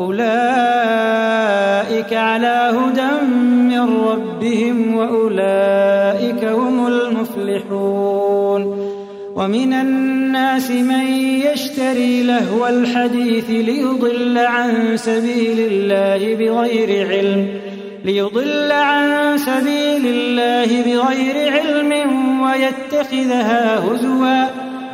أولئك على هدى من ربهم وأولئك هم المفلحون ومن الناس من يشتري لهو الحديث ليضل عن سبيل الله بغير علم ليضل عن سبيل الله بغير علم ويتخذها هزوا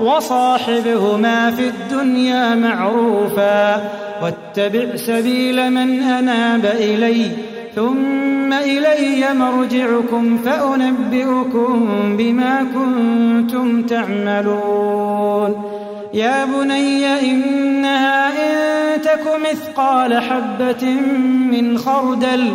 وصاحبهما في الدنيا معروفا واتبع سبيل من أناب إلي ثم إلي مرجعكم فأنبئكم بما كنتم تعملون يا بني إنها إن تك مثقال حبة من خردل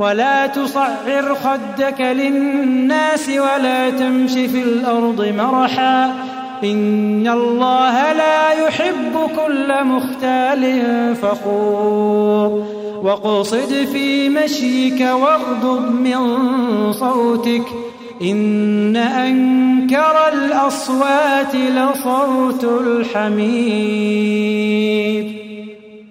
ولا تصعر خدك للناس ولا تمش في الأرض مرحا. إن الله لا يحب كل مختال فخور. واقصد في مشيك واغضب من صوتك. إن أنكر الأصوات لصوت الحمير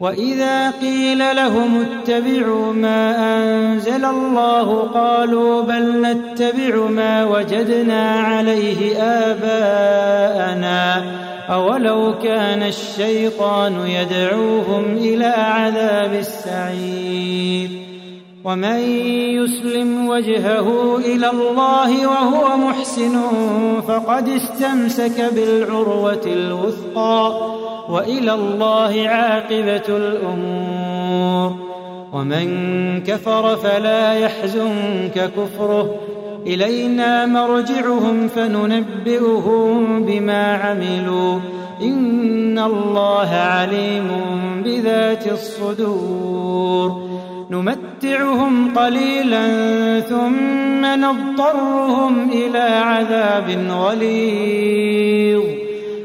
وإذا قيل لهم اتبعوا ما أنزل الله قالوا بل نتبع ما وجدنا عليه آباءنا أولو كان الشيطان يدعوهم إلى عذاب السعير ومن يسلم وجهه إلى الله وهو محسن فقد استمسك بالعروة الوثقى وإلى الله عاقبة الأمور. ومن كفر فلا يحزنك كفره. إلينا مرجعهم فننبئهم بما عملوا. إن الله عليم بذات الصدور. نمتعهم قليلا ثم نضطرهم إلى عذاب غليظ.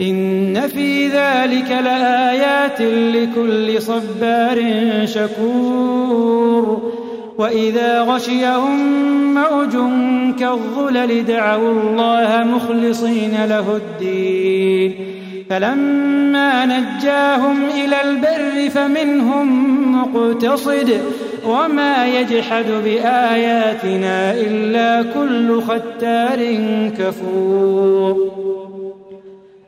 إن في ذلك لآيات لكل صبار شكور. وإذا غشيهم موج كالظلل دعوا الله مخلصين له الدين. فلما نجاهم إلى البر فمنهم مقتصد. وما يجحد بآياتنا إلا كل ختار كفور.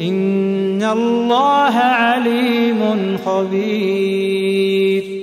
إن الله عليم خبير.